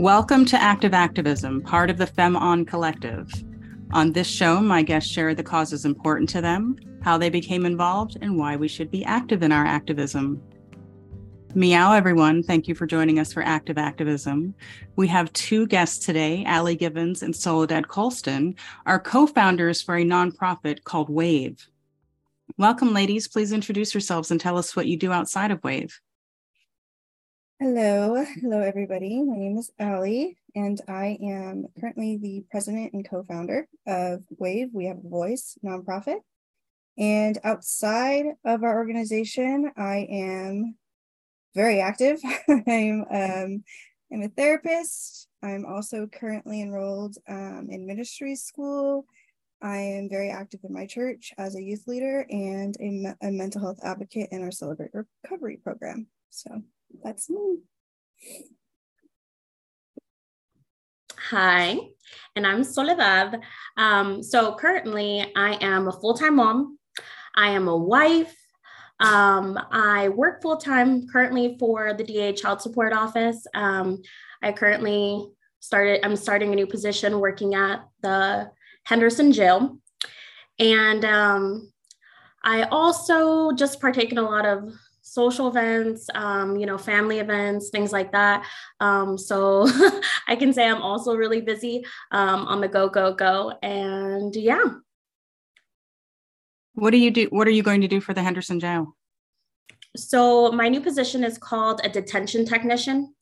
Welcome to Active Activism, part of the FemOn Collective. On this show, my guests share the causes important to them, how they became involved, and why we should be active in our activism. Meow, everyone. Thank you for joining us for Active Activism. We have two guests today, Allie Givens and Soledad Coulston, are co founders for a nonprofit called WHAV. Welcome, ladies. Please introduce yourselves and tell us what you do outside of WHAV. Hello, hello everybody. My name is Allie, and I am currently the president and co-founder of WHAV. We have a voice nonprofit, and outside of our organization, I am very active. I'm um, I'm a therapist. I'm also currently enrolled um, in ministry school. I am very active in my church as a youth leader and a, a mental health advocate in our Celebrate Recovery program. So that's me. Hi, and I'm Soledad. Um, so currently, I am a full time mom. I am a wife. Um, I work full time currently for the DA Child Support Office. Um, I currently started, I'm starting a new position working at the Henderson Jail. And um, I also just partake in a lot of social events, um, you know, family events, things like that. Um, so I can say I'm also really busy um, on the go, go, go. And yeah. What do you do? What are you going to do for the Henderson jail? So my new position is called a detention technician.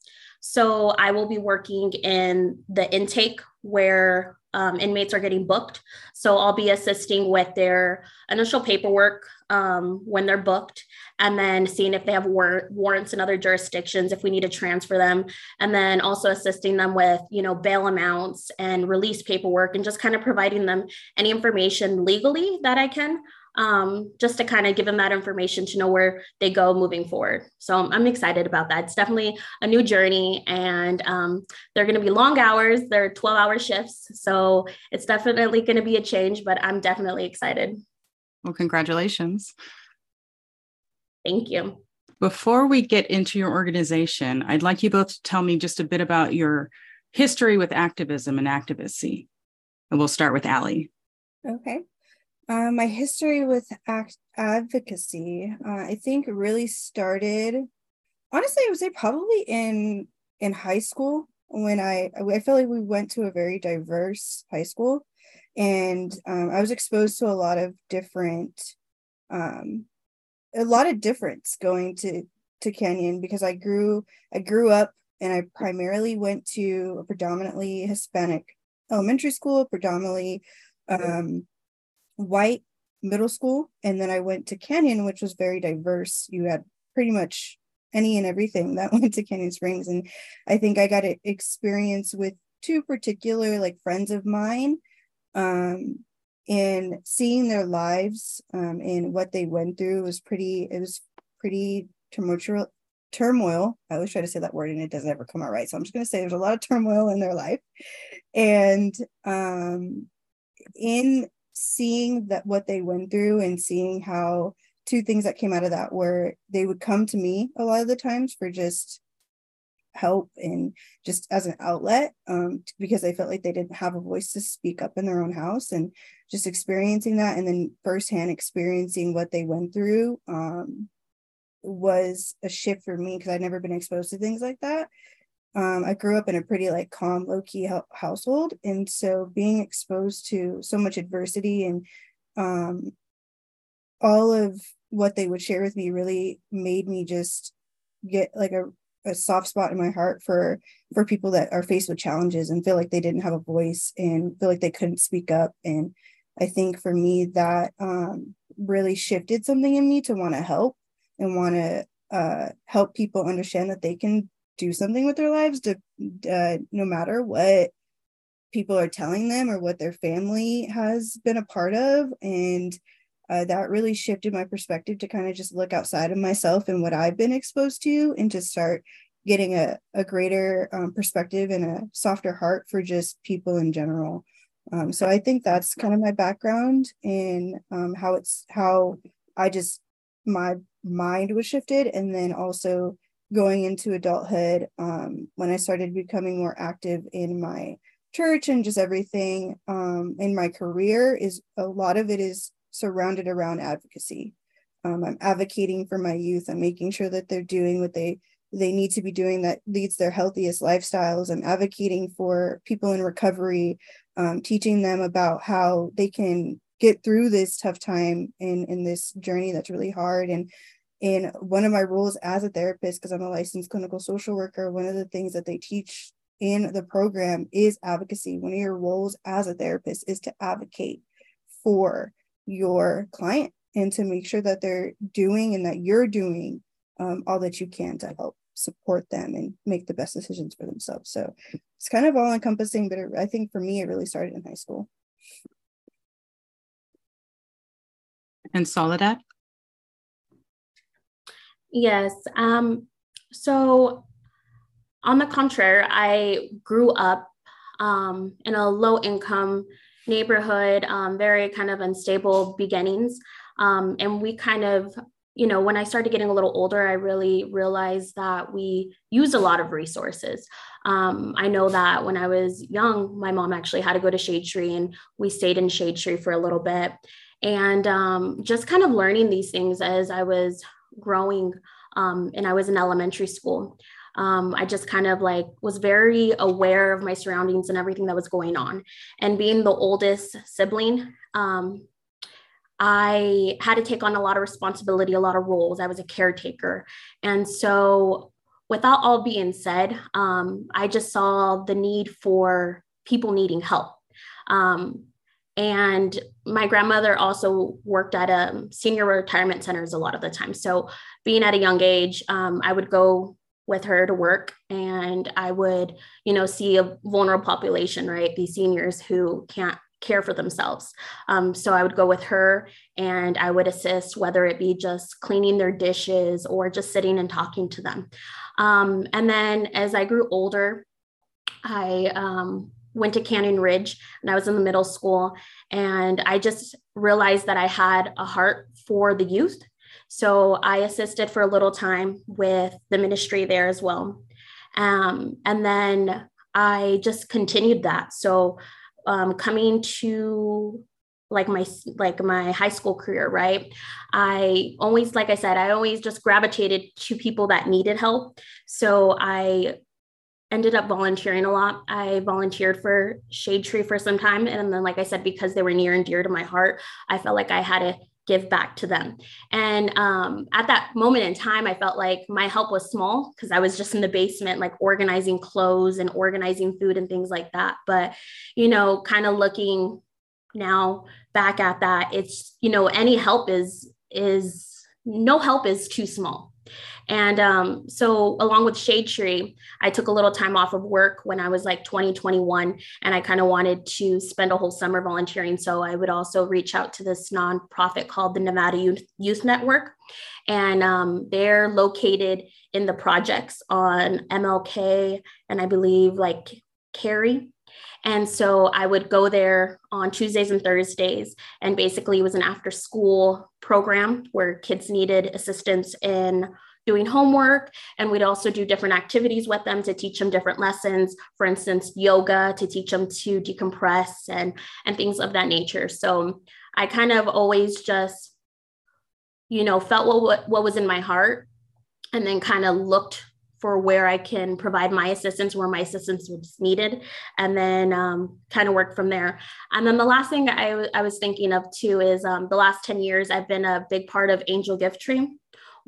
So I will be working in the intake where um, inmates are getting booked. So I'll be assisting with their initial paperwork um, when they're booked, and then seeing if they have war- warrants in other jurisdictions, if we need to transfer them, and then also assisting them with, you know, bail amounts and release paperwork, and just kind of providing them any information legally that I can um, just to kind of give them that information to know where they go moving forward. So I'm excited about that. It's definitely a new journey, and um, they're going to be long hours. They're 12 hour shifts. So it's definitely going to be a change, but I'm definitely excited. Well, congratulations. Thank you. Before we get into your organization, I'd like you both to tell me just a bit about your history with activism and activacy. And we'll start with Allie. Okay. Uh, my history with act- advocacy, uh, I think, really started. Honestly, I would say probably in in high school when I I feel like we went to a very diverse high school, and um, I was exposed to a lot of different, um, a lot of difference going to to Canyon because I grew I grew up and I primarily went to a predominantly Hispanic elementary school, predominantly um, white middle school and then I went to Canyon which was very diverse. You had pretty much any and everything that went to Canyon Springs and I think I got an experience with two particular like friends of mine um seeing their lives um and what they went through was pretty it was pretty tumultuous turmoil. I always try to say that word and it doesn't ever come out right. So I'm just going to say there's a lot of turmoil in their life. And um, in seeing that what they went through and seeing how two things that came out of that were they would come to me a lot of the times for just help and just as an outlet um, because they felt like they didn't have a voice to speak up in their own house and just experiencing that and then firsthand experiencing what they went through um, was a shift for me because I'd never been exposed to things like that um, I grew up in a pretty like calm, low key household, and so being exposed to so much adversity and um, all of what they would share with me really made me just get like a, a soft spot in my heart for for people that are faced with challenges and feel like they didn't have a voice and feel like they couldn't speak up and i think for me that um, really shifted something in me to want to help and want to uh, help people understand that they can do something with their lives to uh, no matter what people are telling them or what their family has been a part of. And uh, that really shifted my perspective to kind of just look outside of myself and what i've been exposed to and to start getting a, a greater um, perspective and a softer heart for just people in general. Um, so i think that's kind of my background and um, how it's how i just my mind was shifted and then also going into adulthood, um, when I started becoming more active in my church and just everything um, in my career, is a lot of it is surrounded around advocacy. Um, I'm advocating for my youth. I'm making sure that they're doing what they they need to be doing that leads their healthiest lifestyles. I'm advocating for people in recovery, um, teaching them about how they can get through this tough time in in this journey that's really hard and in one of my roles as a therapist because i'm a licensed clinical social worker one of the things that they teach in the program is advocacy. One of your roles as a therapist is to advocate for your client and to make sure that they're doing and that you're doing um, all that you can to help support them and make the best decisions for themselves. So it's kind of all encompassing but it, i think for me it really started in high school. And soledad Yes. Um, so, on the contrary, I grew up um, in a low income neighborhood, um, very kind of unstable beginnings. Um, and we kind of, you know, when I started getting a little older, I really realized that we use a lot of resources. Um, I know that when I was young, my mom actually had to go to Shade Tree and we stayed in Shade Tree for a little bit. And um, just kind of learning these things as I was growing um, and I was in elementary school. Um, I just kind of like was very aware of my surroundings and everything that was going on. And being the oldest sibling, um, I had to take on a lot of responsibility, a lot of roles. I was a caretaker. And so, without all being said, um, I just saw the need for people needing help. Um, and my grandmother also worked at a senior retirement centers a lot of the time. So, being at a young age, um, I would go with her to work and I would, you know, see a vulnerable population, right? These seniors who can't care for themselves. Um, so I would go with her and I would assist, whether it be just cleaning their dishes or just sitting and talking to them. Um, and then as I grew older, I um, went to Canyon Ridge and I was in the middle school. And I just realized that I had a heart for the youth. So I assisted for a little time with the ministry there as well. Um, and then I just continued that. So um, coming to like my like my high school career right i always like i said i always just gravitated to people that needed help so i ended up volunteering a lot. I volunteered for Shade Tree for some time. And then, like I said, because they were near and dear to my heart, I felt like I had to give back to them. And um, at that moment in time, I felt like my help was small because I was just in the basement, like organizing clothes and organizing food and things like that. But, you know, kind of looking now back at that, it's, you know, any help is, is, no help is too small and um, so, along with Shade Tree, I took a little time off of work when I was like 20, 21, and I kind of wanted to spend a whole summer volunteering. So, I would also reach out to this nonprofit called the Nevada Youth, Youth Network. And um, they're located in the projects on MLK and I believe like Carey. And so I would go there on Tuesdays and Thursdays. And basically, it was an after school program where kids needed assistance in doing homework and we'd also do different activities with them to teach them different lessons. For instance yoga to teach them to decompress and and things of that nature. So i kind of always just you know felt what what was in my heart and then kind of looked for where I can provide my assistance where my assistance was needed, and then um, kind of work from there. And then the last thing I, w- I was thinking of too is um, the last 10 years, I've been a big part of Angel Gift Tree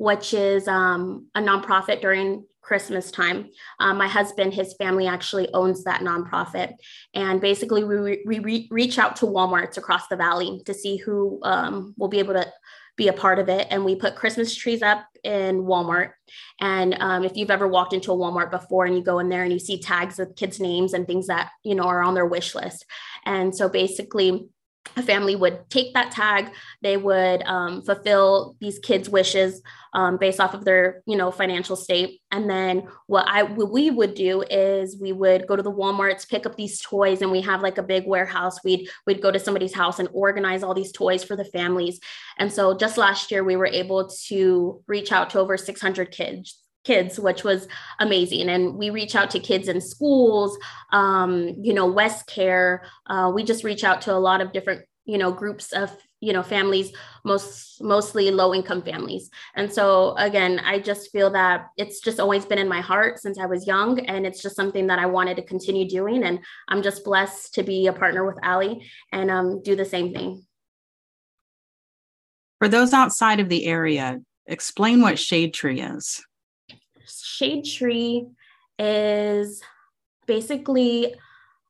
which is um, a nonprofit during Christmas time. Um, my husband, his family actually owns that nonprofit. And basically, we, re- we re- reach out to Walmarts across the valley to see who um, will be able to be a part of it. And we put Christmas trees up in Walmart. And um, if you've ever walked into a Walmart before and you go in there and you see tags with kids' names and things that, you know, are on their wish list. And so basically, a family would take that tag. They would um, fulfill these kids wishes um, based off of their you know financial state. And then what i what we would do is we would go to the walmarts pick up these toys and we have like a big warehouse. We'd we'd go to somebody's house and organize all these toys for the families. And so just last year we were able to reach out to over 600 kids kids, which was amazing. And we reach out to kids in schools, um, you know, WestCare. Uh, we just reach out to a lot of different, you know, groups of, you know, families, most mostly low income families. And so again, I just feel that it's just always been in my heart since I was young, and it's just something that I wanted to continue doing. And I'm just blessed to be a partner with Allie and um, do the same thing. For those outside of the area, explain what Shade Tree is. Shade Tree is basically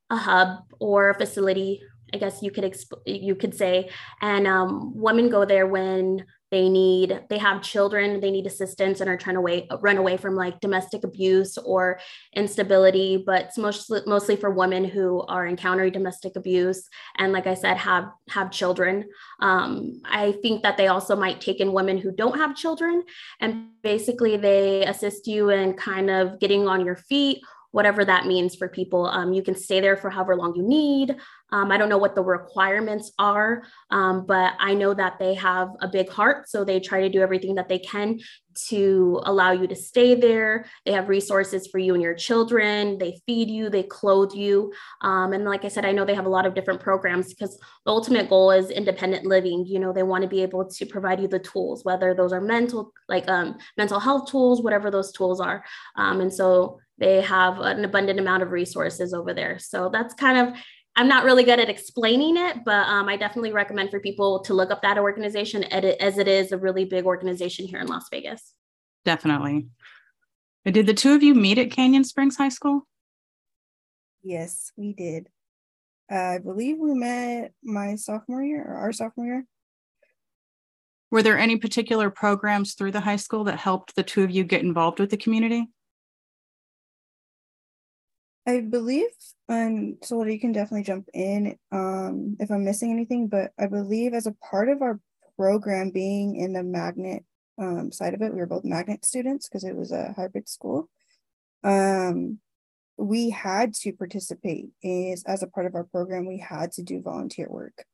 a hub or a facility I guess you could exp- you could say, and um, women go there when they need they have children they need assistance and are trying to wait, run away from like domestic abuse or instability but it's mostly mostly for women who are encountering domestic abuse and like i said have have children um, i think that they also might take in women who don't have children and basically they assist you in kind of getting on your feet whatever that means for people. Um, you can stay there for however long you need. Um, I don't know what the requirements are, um, but I know that they have a big heart. So they try to do everything that they can to allow you to stay there. They have resources for you and your children. They feed you, they clothe you. Um, and like I said, I know they have a lot of different programs because the ultimate goal is independent living. You know, they want to be able to provide you the tools, whether those are mental, like um, mental health tools, whatever those tools are. Um, and so they have an abundant amount of resources over there. So that's kind of, I'm not really good at explaining it, but um, I definitely recommend for people to look up that organization as it is a really big organization here in Las Vegas. Definitely. Did the two of you meet at Canyon Springs High School? Yes, we did. Uh, I believe we met my sophomore year or our sophomore year. Were there any particular programs through the high school that helped the two of you get involved with the community? I believe, and so you can definitely jump in um, if I'm missing anything, but I believe as a part of our program being in the magnet um, side of it, we were both magnet students because it was a hybrid school. Um, we had to participate is as a part of our program, we had to do volunteer work.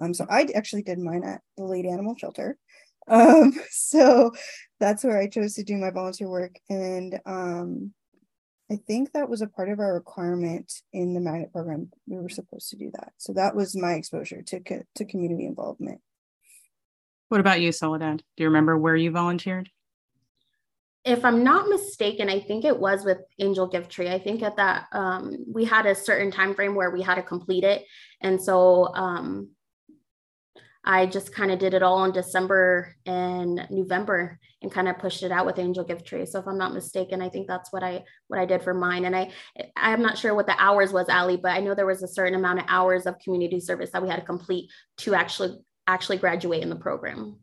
Um, so I actually did mine at the Lady Animal Shelter. Um, so that's where I chose to do my volunteer work. And um, I think that was a part of our requirement in the magnet program. We were supposed to do that. So that was my exposure to, co- to community involvement. What about you, Soledad? Do you remember where you volunteered? If I'm not mistaken, I think it was with Angel Gift Tree. I think at that um, we had a certain time frame where we had to complete it, and so um, I just kind of did it all in December and November and kind of pushed it out with Angel Gift Tree. So if I'm not mistaken, I think that's what I what I did for mine. And I I'm not sure what the hours was, Allie, but I know there was a certain amount of hours of community service that we had to complete to actually actually graduate in the program.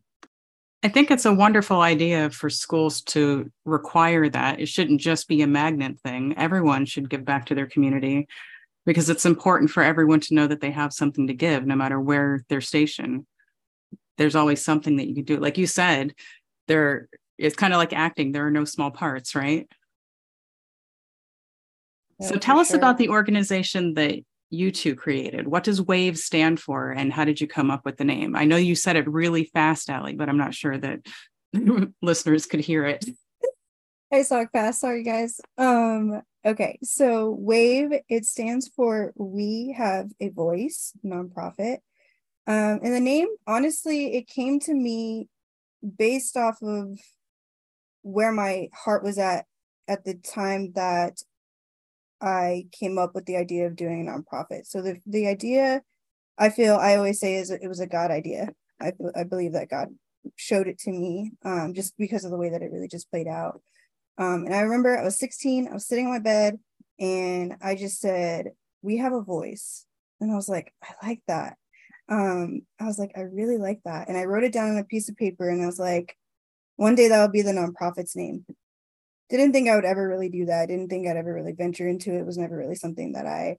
I think it's a wonderful idea for schools to require that. It shouldn't just be a magnet thing. Everyone should give back to their community because it's important for everyone to know that they have something to give no matter where they're stationed there's always something that you can do like you said there it's kind of like acting there are no small parts right yeah, so tell us sure. about the organization that you two created what does WHAV stand for and how did you come up with the name i know you said it really fast Allie but i'm not sure that listeners could hear it I saw fast. Sorry, guys. Um, okay, so WHAV it stands for We Have a Voice nonprofit. Um, and the name, honestly, it came to me based off of where my heart was at at the time that I came up with the idea of doing a nonprofit. So the the idea, I feel I always say is it was a God idea. I I believe that God showed it to me um, just because of the way that it really just played out. Um, and I remember I was 16, I was sitting on my bed and I just said, We have a voice. And I was like, I like that. Um, I was like, I really like that. And I wrote it down on a piece of paper and I was like, one day that will be the nonprofit's name. Didn't think I would ever really do that. Didn't think I'd ever really venture into it. it was never really something that I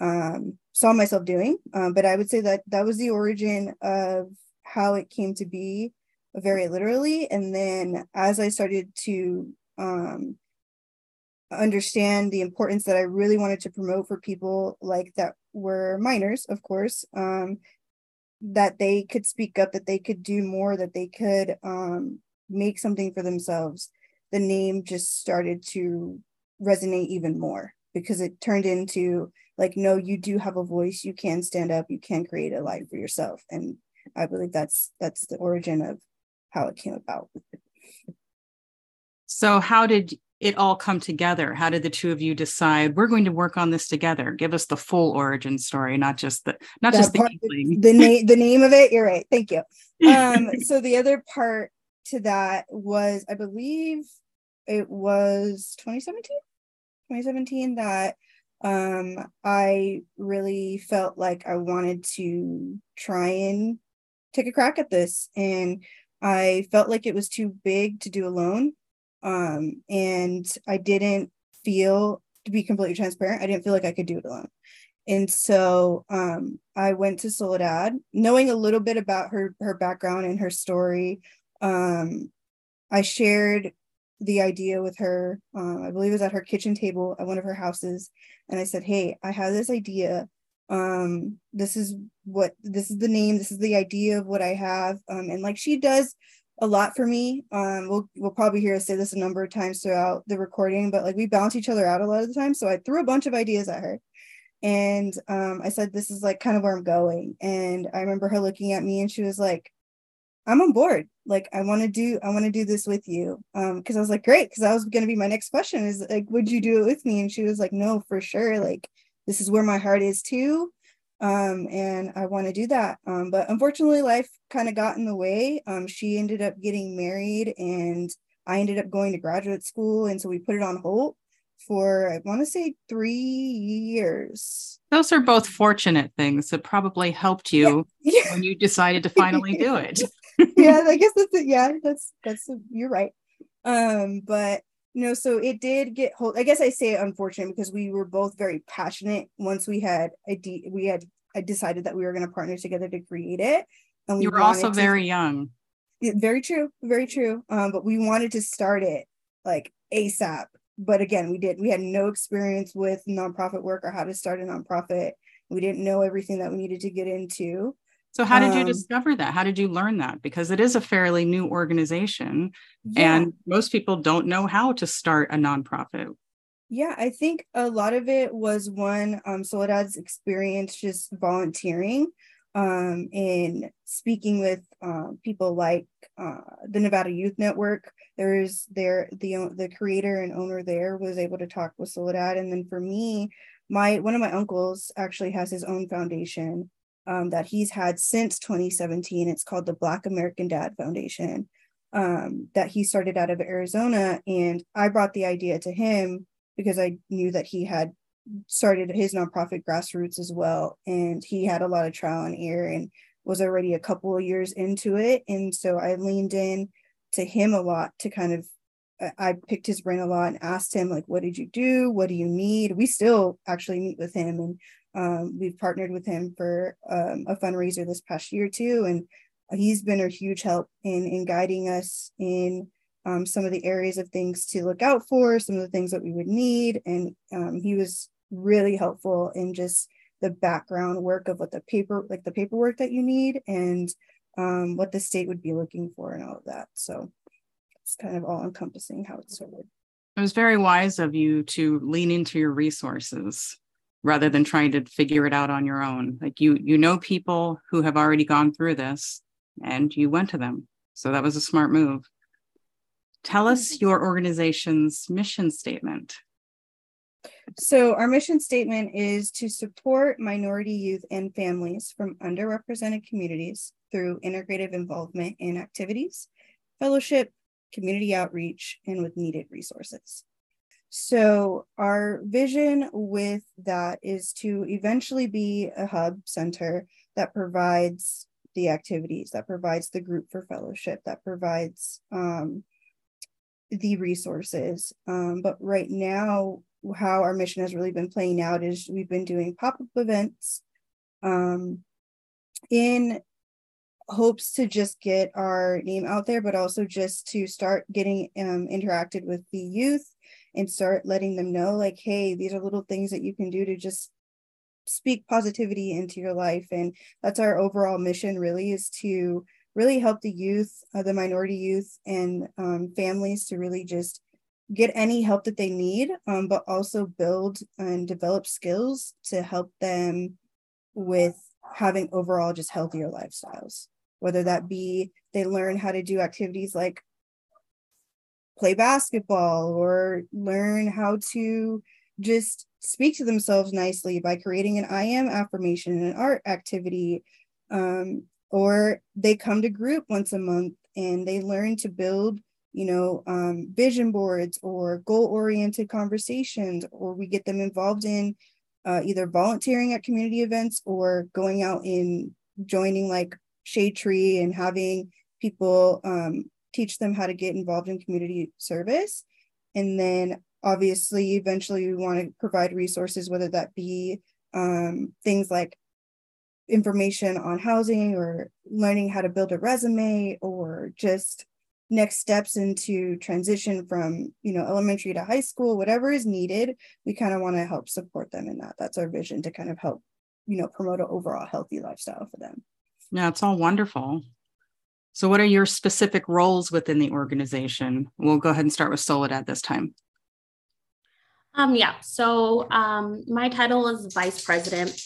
um, saw myself doing. Um, but I would say that that was the origin of how it came to be very literally. And then as I started to um, understand the importance that I really wanted to promote for people like that were minors, of course, um, that they could speak up, that they could do more, that they could um, make something for themselves. the name just started to resonate even more because it turned into like no you do have a voice you can stand up you can create a life for yourself and i believe that's that's the origin of how it came about so how did it all come together? How did the two of you decide we're going to work on this together? Give us the full origin story not just the not that just part, the, the name the name of it? You're right. Thank you. Um so the other part to that was i believe it was 2017 2017 that um, I really felt like I wanted to try and take a crack at this. And I felt like it was too big to do alone. Um, and I didn't feel, to be completely transparent, I didn't feel like I could do it alone. And so um, I went to Soledad, knowing a little bit about her her background and her story. Um, I shared the idea with her. Um, I believe it was at her kitchen table at one of her houses, and I said, "Hey, I have this idea. Um, this is what this is the name. This is the idea of what I have." Um, and like she does a lot for me. Um, we'll we'll probably hear us say this a number of times throughout the recording, but like we balance each other out a lot of the time. So I threw a bunch of ideas at her, and um, I said, "This is like kind of where I'm going." And I remember her looking at me, and she was like, I'm on board. Like I want to do I want to do this with you. Um cuz I was like great cuz that was going to be my next question is like would you do it with me and she was like no for sure like this is where my heart is too. Um and I want to do that. Um but unfortunately life kind of got in the way. Um she ended up getting married and I ended up going to graduate school and so we put it on hold for I want to say 3 years. Those are both fortunate things that probably helped you yeah. Yeah. when you decided to finally do it. yeah, I guess that's it. Yeah, that's that's you're right. Um, but you know, so it did get hold. I guess I say unfortunate because we were both very passionate once we had a de- we had I decided that we were going to partner together to create it. And we you were also very young. Yeah, very true, very true. Um, but we wanted to start it like ASAP. But again, we did. We had no experience with nonprofit work or how to start a nonprofit. We didn't know everything that we needed to get into. So, how did you um, discover that? How did you learn that? Because it is a fairly new organization, yeah. and most people don't know how to start a nonprofit. Yeah, I think a lot of it was one, um, Soledad's experience just volunteering um, and speaking with uh, people like uh, the Nevada Youth Network. There's there the the creator and owner there was able to talk with Soledad, and then for me, my one of my uncles actually has his own foundation um, that he's had since 2017. It's called the Black American Dad Foundation um, that he started out of Arizona. And I brought the idea to him because I knew that he had started his nonprofit grassroots as well. And he had a lot of trial and error and was already a couple of years into it. And so I leaned in to him a lot to kind of I picked his brain a lot and asked him like, what did you do? What do you need? We still actually meet with him and um, we've partnered with him for um, a fundraiser this past year too, and he's been a huge help in in guiding us in um, some of the areas of things to look out for, some of the things that we would need, and um, he was really helpful in just the background work of what the paper like the paperwork that you need and um, what the state would be looking for and all of that. So it's kind of all encompassing how it started. It was very wise of you to lean into your resources rather than trying to figure it out on your own. Like you you know people who have already gone through this and you went to them. So that was a smart move. Tell us mm-hmm. your organization's mission statement. So our mission statement is to support minority youth and families from underrepresented communities through integrative involvement in activities fellowship community outreach and with needed resources so, our vision with that is to eventually be a hub center that provides the activities, that provides the group for fellowship, that provides um, the resources. Um, but right now, how our mission has really been playing out is we've been doing pop up events um, in hopes to just get our name out there, but also just to start getting um, interacted with the youth and start letting them know like hey these are little things that you can do to just speak positivity into your life and that's our overall mission really is to really help the youth, uh, the minority youth, and um, families to really just get any help that they need, um, but also build and develop skills to help them with having overall just healthier lifestyles. Whether that be they learn how to do activities like play basketball or learn how to just speak to themselves nicely by creating an I am affirmation, and an art activity, um, or they come to group once a month and they learn to build you know um, vision boards or goal oriented conversations or we get them involved in uh, either volunteering at community events or going out and joining like shade tree and having people um, teach them how to get involved in community service. And then obviously eventually we want to provide resources whether that be um, things like information on housing or learning how to build a resume or just next steps into transition from you know elementary to high school whatever is needed we kind of want to help support them in that. That's our vision to kind of help you know promote an overall healthy lifestyle for them yeah it's all wonderful. So what are your specific roles within the organization? We'll go ahead and start with soledad this time. Um yeah so um my title is vice president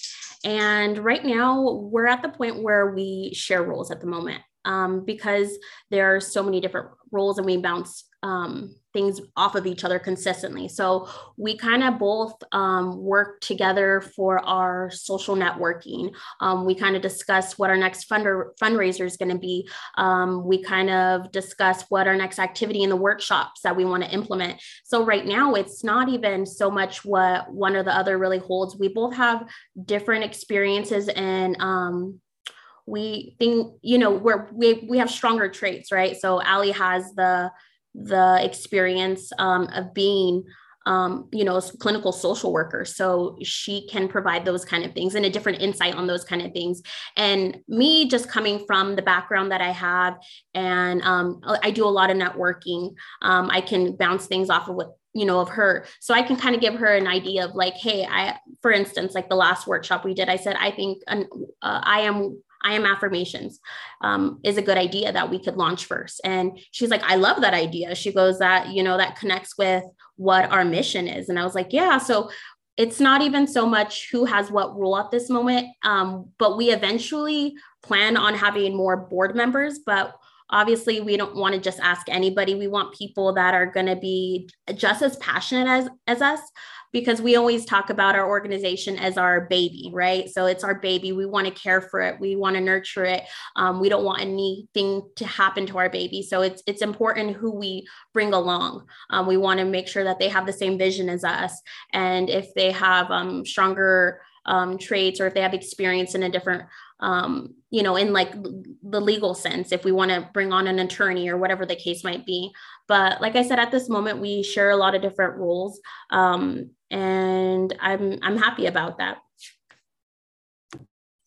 and right now we're at the point where we share roles at the moment um, because there are so many different roles and we bounce um, things off of each other consistently. So we kind of both um, work together for our social networking. Um, we kind of discuss what our next funder, fundraiser is going to be. Um, we kind of discuss what our next activity in the workshops that we want to implement. So right now, it's not even so much what one or the other really holds. We both have different experiences and um, we think you know we're we, we have stronger traits right so Allie has the the experience um, of being um, you know, clinical social worker. So she can provide those kind of things and a different insight on those kind of things. And me just coming from the background that I have, and um, I do a lot of networking, um, I can bounce things off of what you know of her so i can kind of give her an idea of like hey i for instance like the last workshop we did i said i think uh, i am I am affirmations um, is a good idea that we could launch first. And she's like, I love that idea. She goes, that, you know, that connects with what our mission is. And I was like, yeah. So it's not even so much who has what role at this moment, um, but we eventually plan on having more board members. But obviously we don't want to just ask anybody we want people that are going to be just as passionate as as us because we always talk about our organization as our baby, right? So it's our baby. We want to care for it. We want to nurture it. Um, we don't want anything to happen to our baby. So it's it's important who we bring along. Um, we want to make sure that they have the same vision as us, and if they have um, stronger um, traits or if they have experience in a different um, you know, in like the legal sense, if we want to bring on an attorney or whatever the case might be. But like I said, at this moment, we share a lot of different roles. Um, and I'm I'm happy about that.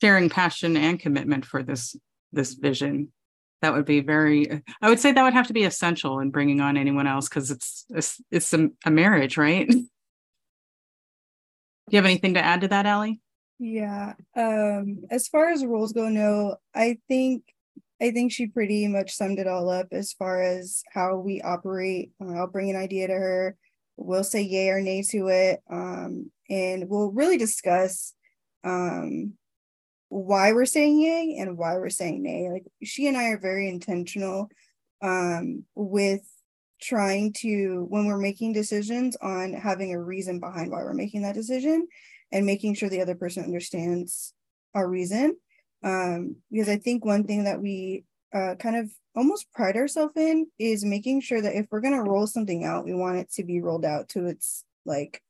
Sharing passion and commitment for this this vision. That would be very. I would say that would have to be essential in bringing on anyone else because it's it's, it's a, a marriage, right? Do you have anything to add to that, Allie? Yeah. Um, as far as rules go, no, I think I think she pretty much summed it all up as far as how we operate. I'll bring an idea to her we'll say yay or nay to it um, and we'll really discuss um, why we're saying yay and why we're saying nay. Like she and i are very intentional um, with trying to when we're making decisions on having a reason behind why we're making that decision and making sure the other person understands our reason um, because i think one thing that we uh, kind of almost pride ourselves in is making sure that if we're going to roll something out, we want it to be rolled out to its like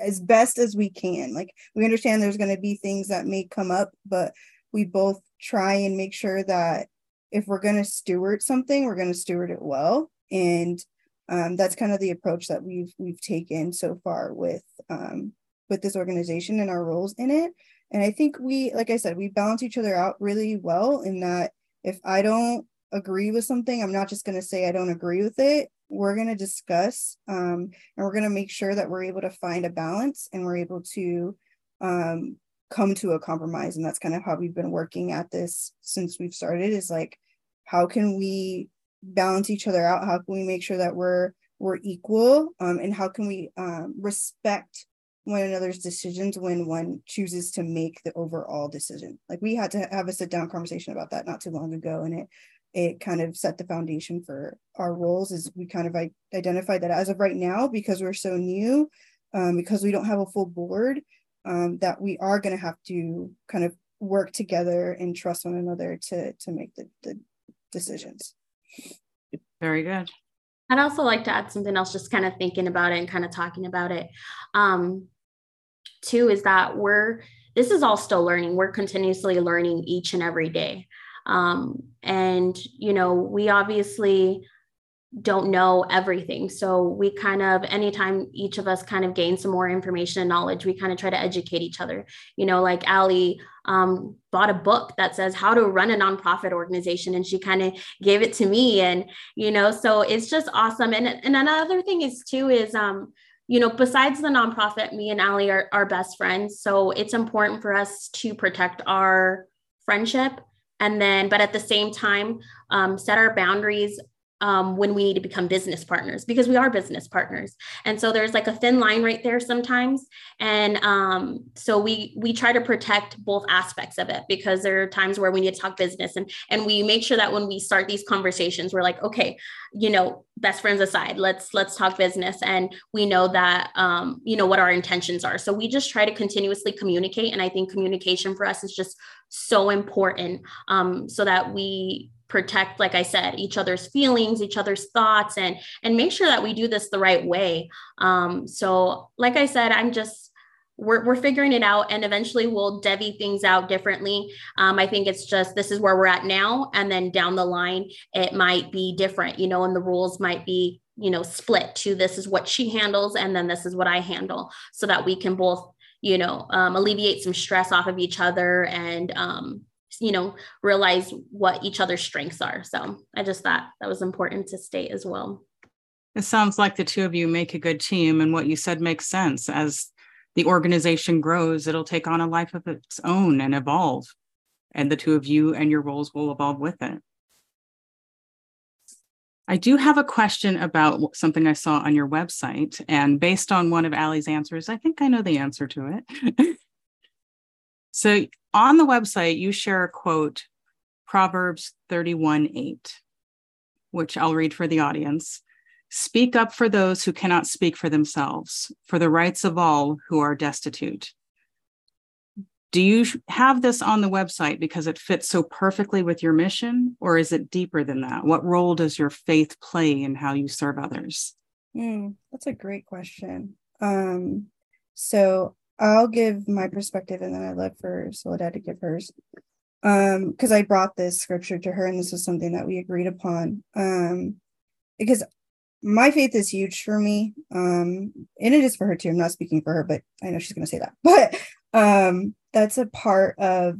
as best as we can. Like we understand there's going to be things that may come up, but we both try and make sure that if we're going to steward something, we're going to steward it well. And um, that's kind of the approach that we've we've taken so far with um, with this organization and our roles in it. And I think we, like I said, we balance each other out really well in that if I don't agree with something, I'm not just going to say I don't agree with it. We're going to discuss um, and we're going to make sure that we're able to find a balance and we're able to um, come to a compromise. And that's kind of how we've been working at this since we've started is like how can we balance each other out? How can we make sure that we're we're equal? Um, and how can we um, respect one another's decisions when one chooses to make the overall decision? Like we had to have a sit down conversation about that not too long ago and it it kind of set the foundation for our roles is we kind of identified that as of right now because we're so new um, because we don't have a full board um, that we are going to have to kind of work together and trust one another to to make the, the decisions. Very good. I'd also like to add something else just kind of thinking about it and kind of talking about it. Um too is that we're this is all still learning. We're continuously learning each and every day um and you know we obviously don't know everything. So we kind of, anytime each of us kind of gain some more information and knowledge, we kind of try to educate each other. You know, like Allie um, bought a book that says how to run a nonprofit organization, and she kind of gave it to me. And, you know, so it's just awesome. And, and another thing is too, is, um, you know, besides the nonprofit, me and Allie are, are best friends. So it's important for us to protect our friendship and then but at the same time um, set our boundaries um, when we need to become business partners because we are business partners. And so there's like a thin line right there sometimes. And um, so we we try to protect both aspects of it because there are times where we need to talk business and and we make sure that when we start these conversations we're like okay you know best friends aside let's let's talk business. And we know that um, you know what our intentions are. So we just try to continuously communicate. And i think communication for us is just so important um, so that we protect like i said each other's feelings each other's thoughts and and make sure that we do this the right way. Um so like i said i'm just we're, we're figuring it out and eventually we'll devy things out differently. Um, i think it's just this is where we're at now and then down the line it might be different you know and the rules might be you know split to this is what she handles and then this is what i handle so that we can both you know um, alleviate some stress off of each other and um, you know realize what each other's strengths are so i just thought that was important to state as well it sounds like the two of you make a good team and what you said makes sense as the organization grows it'll take on a life of its own and evolve and the two of you and your roles will evolve with it I do have a question about something I saw on your website. And based on one of Allie's answers, I think I know the answer to it. So on the website, you share a quote, Proverbs 31 8, which I'll read for the audience. Speak up for those who cannot speak for themselves, for the rights of all who are destitute. Do you have this on the website because it fits so perfectly with your mission, or is it deeper than that? What role does your faith play in how you serve others? Mm, that's a great question. Um, so I'll give my perspective and then I'd love for Soledad to give hers. Um, because I brought this scripture to her and this was something that we agreed upon. Um, because my faith is huge for me. Um, and it is for her too. I'm not speaking for her, but I know she's gonna say that. But um that's a part of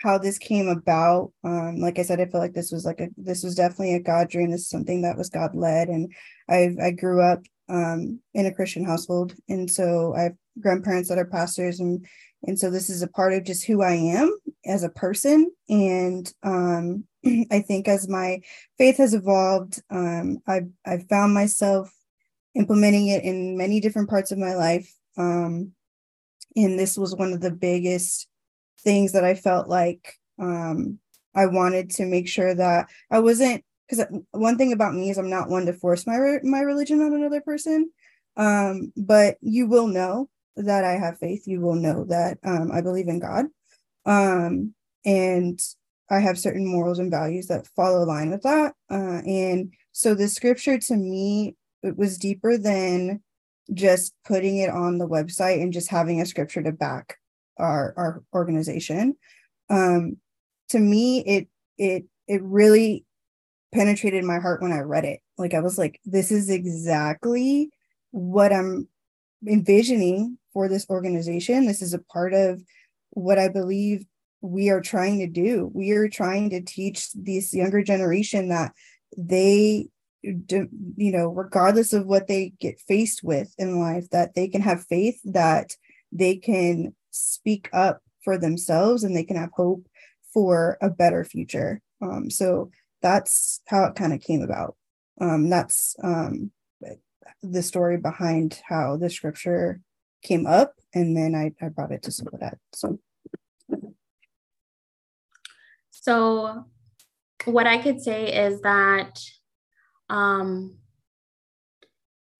how this came about. Um, like I said, I feel like this was like a this was definitely a God dream. This is something that was God led. And I I grew up um in a Christian household. And so I have grandparents that are pastors and and so this is a part of just who I am as a person. And um, I think as my faith has evolved um, I've I've found myself implementing it in many different parts of my life. Um, and this was one of the biggest things that I felt like um, I wanted to make sure that I wasn't because one thing about me is I'm not one to force my my religion on another person. Um, but you will know that I have faith, you will know that um, I believe in God. Um, and I have certain morals and values that follow line with that. Uh, and so the scripture to me, it was deeper than just putting it on the website and just having a scripture to back our, our organization. Um, to me, it it it really penetrated my heart when I read it. Like I was like, this is exactly what I'm envisioning for this organization. This is a part of what I believe we are trying to do. We are trying to teach this younger generation that they you know regardless of what they get faced with in life that they can have faith that they can speak up for themselves and they can have hope for a better future. Um, so that's how it kind of came about. Um, that's um, the story behind how the scripture came up, and then I, I brought it to Soledad. So, so what I could say is that um,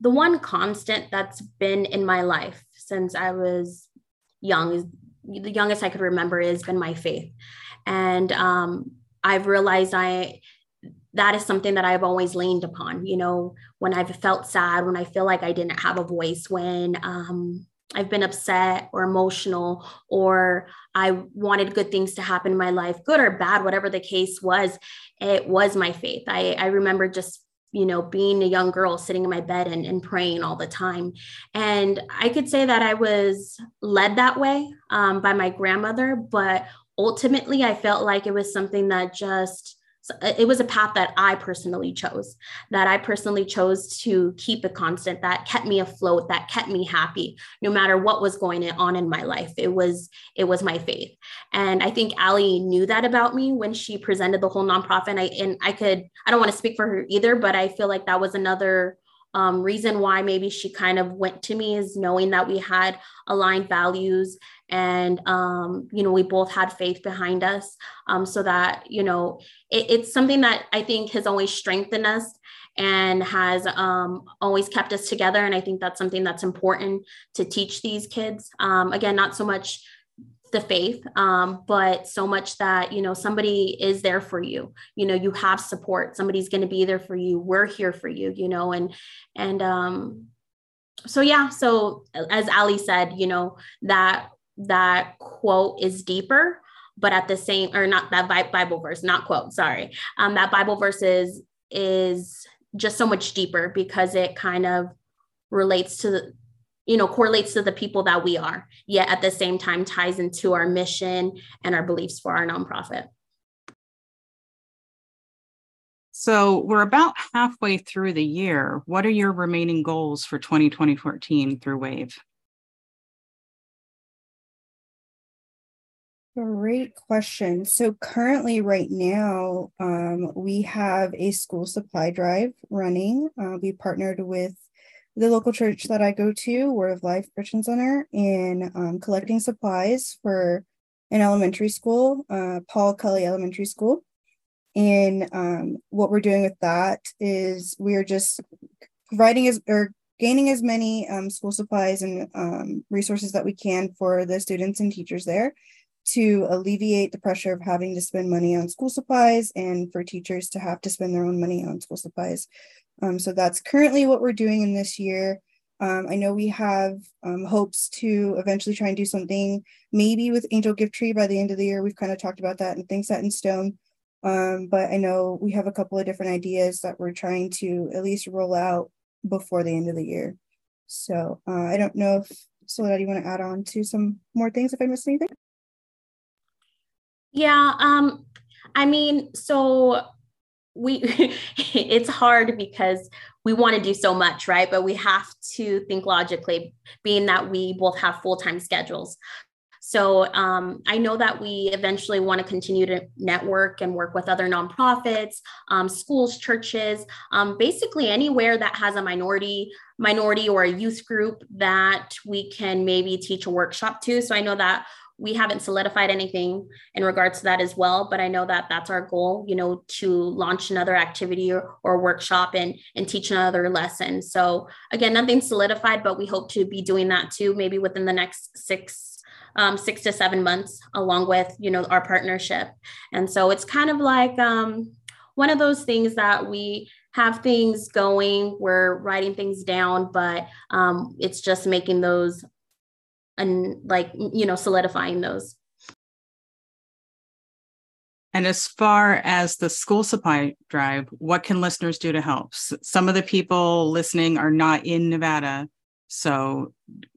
the one constant that's been in my life since I was young, is the youngest I could remember, has been my faith, and um, I've realized I that is something that I've always leaned upon. You know, when I've felt sad, when I feel like I didn't have a voice, when um, I've been upset or emotional, or I wanted good things to happen in my life, good or bad, whatever the case was, it was my faith. I, I remember just you know, being a young girl sitting in my bed and, and praying all the time. And I could say that I was led that way um, by my grandmother, but ultimately I felt like it was something that just it was a path that I personally chose, that I personally chose to keep it constant, that kept me afloat, that kept me happy, no matter what was going on in my life. It was it was my faith, and I think Allie knew that about me when she presented the whole nonprofit. And I and I could I don't want to speak for her either, but I feel like that was another um, reason why maybe she kind of went to me is knowing that we had aligned values and um, you know we both had faith behind us um, so that you know it, it's something that i think has always strengthened us and has um, always kept us together. And i think that's something that's important to teach these kids. Um, again not so much the faith um, but so much that you know somebody is there for you. You know you have support. Somebody's going to be there for you. We're here for you you know and and um so yeah so as Allie said you know that that quote is deeper but at the same or not that bible verse not quote sorry. Um that bible verse is is just so much deeper because it kind of relates to you know correlates to the people that we are yet at the same time ties into our mission and our beliefs for our nonprofit. So we're about halfway through the year. What are your remaining goals for 2020 through WHAV Great question. So currently, right now, um, we have a school supply drive running. Uh, we partnered with the local church that I go to, Word of Life Christian Center, in um, collecting supplies for an elementary school, uh, Paul Kelly Elementary School. And um, what we're doing with that is we are just providing as or gaining as many um, school supplies and um, resources that we can for the students and teachers there to alleviate the pressure of having to spend money on school supplies and for teachers to have to spend their own money on school supplies. Um, so that's currently what we're doing in this year. Um, I know we have um, hopes to eventually try and do something maybe with Angel Gift Tree by the end of the year. We've kind of talked about that and things set in stone. Um, but I know we have a couple of different ideas that we're trying to at least roll out before the end of the year. So uh, I don't know if Soledad, you want to add on to some more things if I missed anything? Yeah, um, I mean, so we it's hard because we want to do so much right? But we have to think logically being that we both have full-time schedules. So um, i know that we eventually want to continue to network and work with other nonprofits um, schools churches um, basically anywhere that has a minority minority or a youth group that we can maybe teach a workshop to. So i know that we haven't solidified anything in regards to that as well but i know that that's our goal you know to launch another activity or, or workshop and and teach another lesson. So again nothing solidified but we hope to be doing that too maybe within the next six um, six to seven months along with you know our partnership. And so it's kind of like um, one of those things that we have things going we're writing things down but um, it's just making those and like you know solidifying those. And as far as the school supply drive what can listeners do to help? Some of the people listening are not in nevada so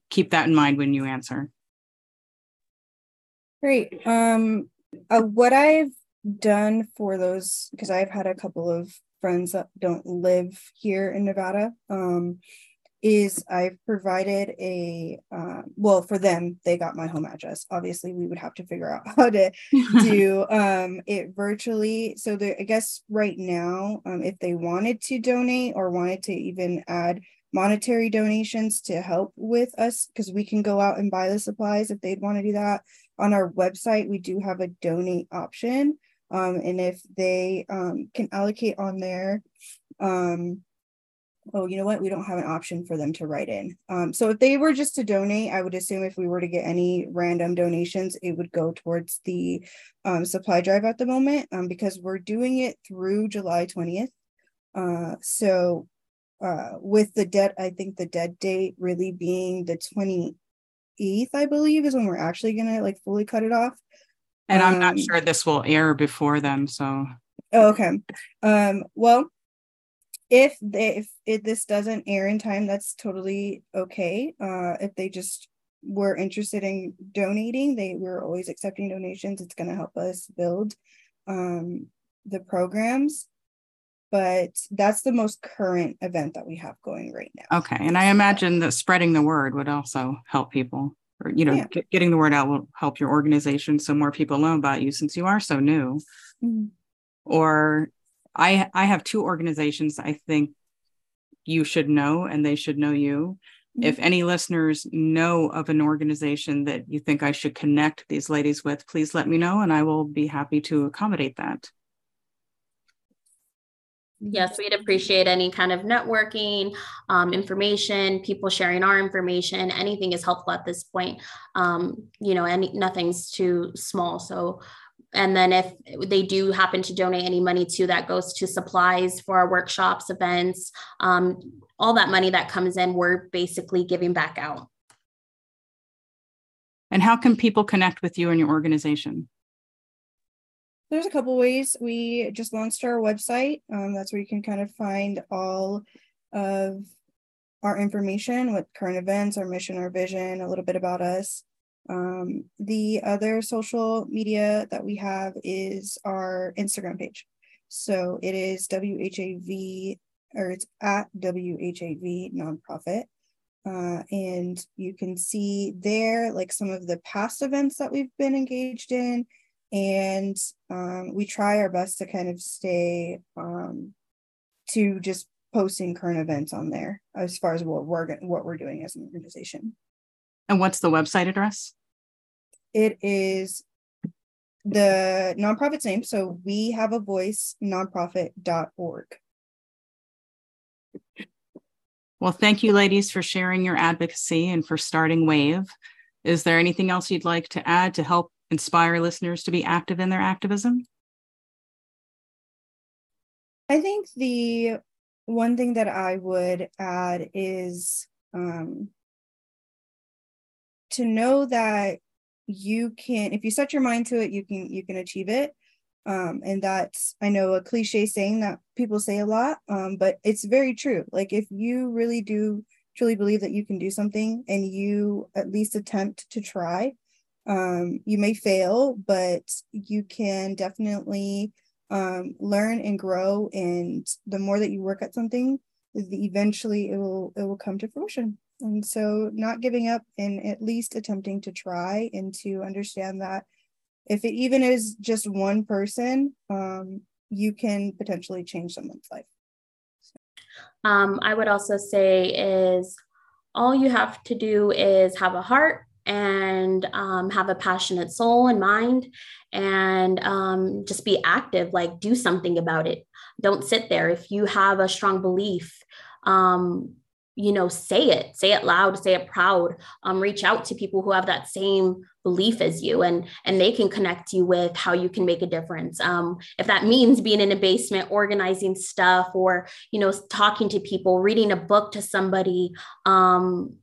keep that in mind when you answer. Great. Um uh, what i've done for those because i've had a couple of friends that don't live here in nevada um is I've provided a uh, well for them they got my home address. Obviously, we would have to figure out how to do um, it virtually. So I guess right now, um, if they wanted to donate or wanted to even add monetary donations to help with us, because we can go out and buy the supplies if they'd want to do that. On our website, we do have a donate option. Um, and if they um, can allocate on there, um, oh, you know what? We don't have an option for them to write in. Um, so if they were just to donate, I would assume if we were to get any random donations, it would go towards the um, supply drive at the moment um, because we're doing it through July 20th. Uh, so uh, with the debt, I think the dead date really being the 28th, I believe, is when we're actually going to like fully cut it off. And I'm not um, sure this will air before them. So, oh, okay. Um, well, if they if it, this doesn't air in time that's totally okay. Uh if they just were interested in donating they were always accepting donations. It's going to help us build um the programs. But that's the most current event that we have going right now. Okay and i imagine that spreading the word would also help people or you know yeah. get, getting the word out will help your organization so more people know about you since you are so new. Mm-hmm. or I I have two organizations I think you should know and they should know you. Mm-hmm. If any listeners know of an organization that you think I should connect these ladies with, please let me know and I will be happy to accommodate that. Yes, we'd appreciate any kind of networking, um, information, people sharing our information. Anything is helpful at this point. Um, you know, any nothing's too small. So and then if they do happen to donate any money to that goes to supplies for our workshops events um, all that money that comes in we're basically giving back out. And how can people connect with you and your organization? There's a couple ways. We just launched our website. Um, that's where you can kind of find all of our information with current events our mission our vision a little bit about us um, the other social media that we have is our Instagram page. So it is WHAV, or it's at WHAV nonprofit. Uh, and you can see there like some of the past events that we've been engaged in. And um, we try our best to kind of stay um, to just posting current events on there as far as what we're what we're doing as an organization. And what's the website address? It is the nonprofit's name. So we have a voice nonprofit.org. Well, thank you, ladies, for sharing your advocacy and for starting WHAV. Is there anything else you'd like to add to help inspire listeners to be active in their activism? I think the one thing that I would add is um, to know that you can if you set your mind to it you can you can achieve it. Um, and that's i know a cliche saying that people say a lot um, but it's very true. Like if you really do truly believe that you can do something and you at least attempt to try um, you may fail but you can definitely um, learn and grow. And the more that you work at something eventually it will it will come to fruition and so, not giving up and at least attempting to try and to understand that if it even is just one person, um, you can potentially change someone's life. Um, I would also say is all you have to do is have a heart and um, have a passionate soul and mind and um, just be active like do something about it don't sit there if you have a strong belief um, you know say it say it loud say it proud um, reach out to people who have that same belief as you and and they can connect you with how you can make a difference. Um, if that means being in a basement organizing stuff or you know talking to people reading a book to somebody um,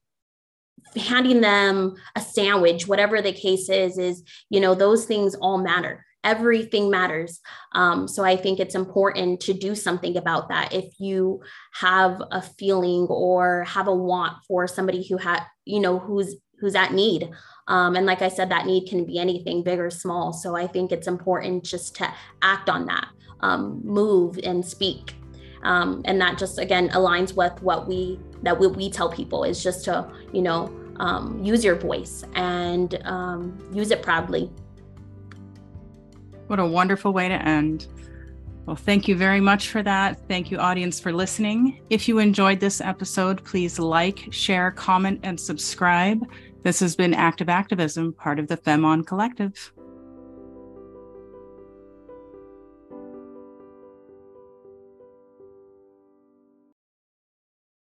handing them a sandwich whatever the case is is you know those things all matter everything matters. Um, so I think it's important to do something about that. If you have a feeling or have a want for somebody who had, you know, who's who's at need. Um, and like I said, that need can be anything, big or small. So I think it's important just to act on that, um, move and speak. um, and that just again aligns with what we that we, we tell people is just to you know um, use your voice and um, use it proudly what a wonderful way to end well, thank you very much for that. Thank you, audience, for listening. If you enjoyed this episode, please like, share, comment, and subscribe. This has been Active Activism, part of the FemOn Collective.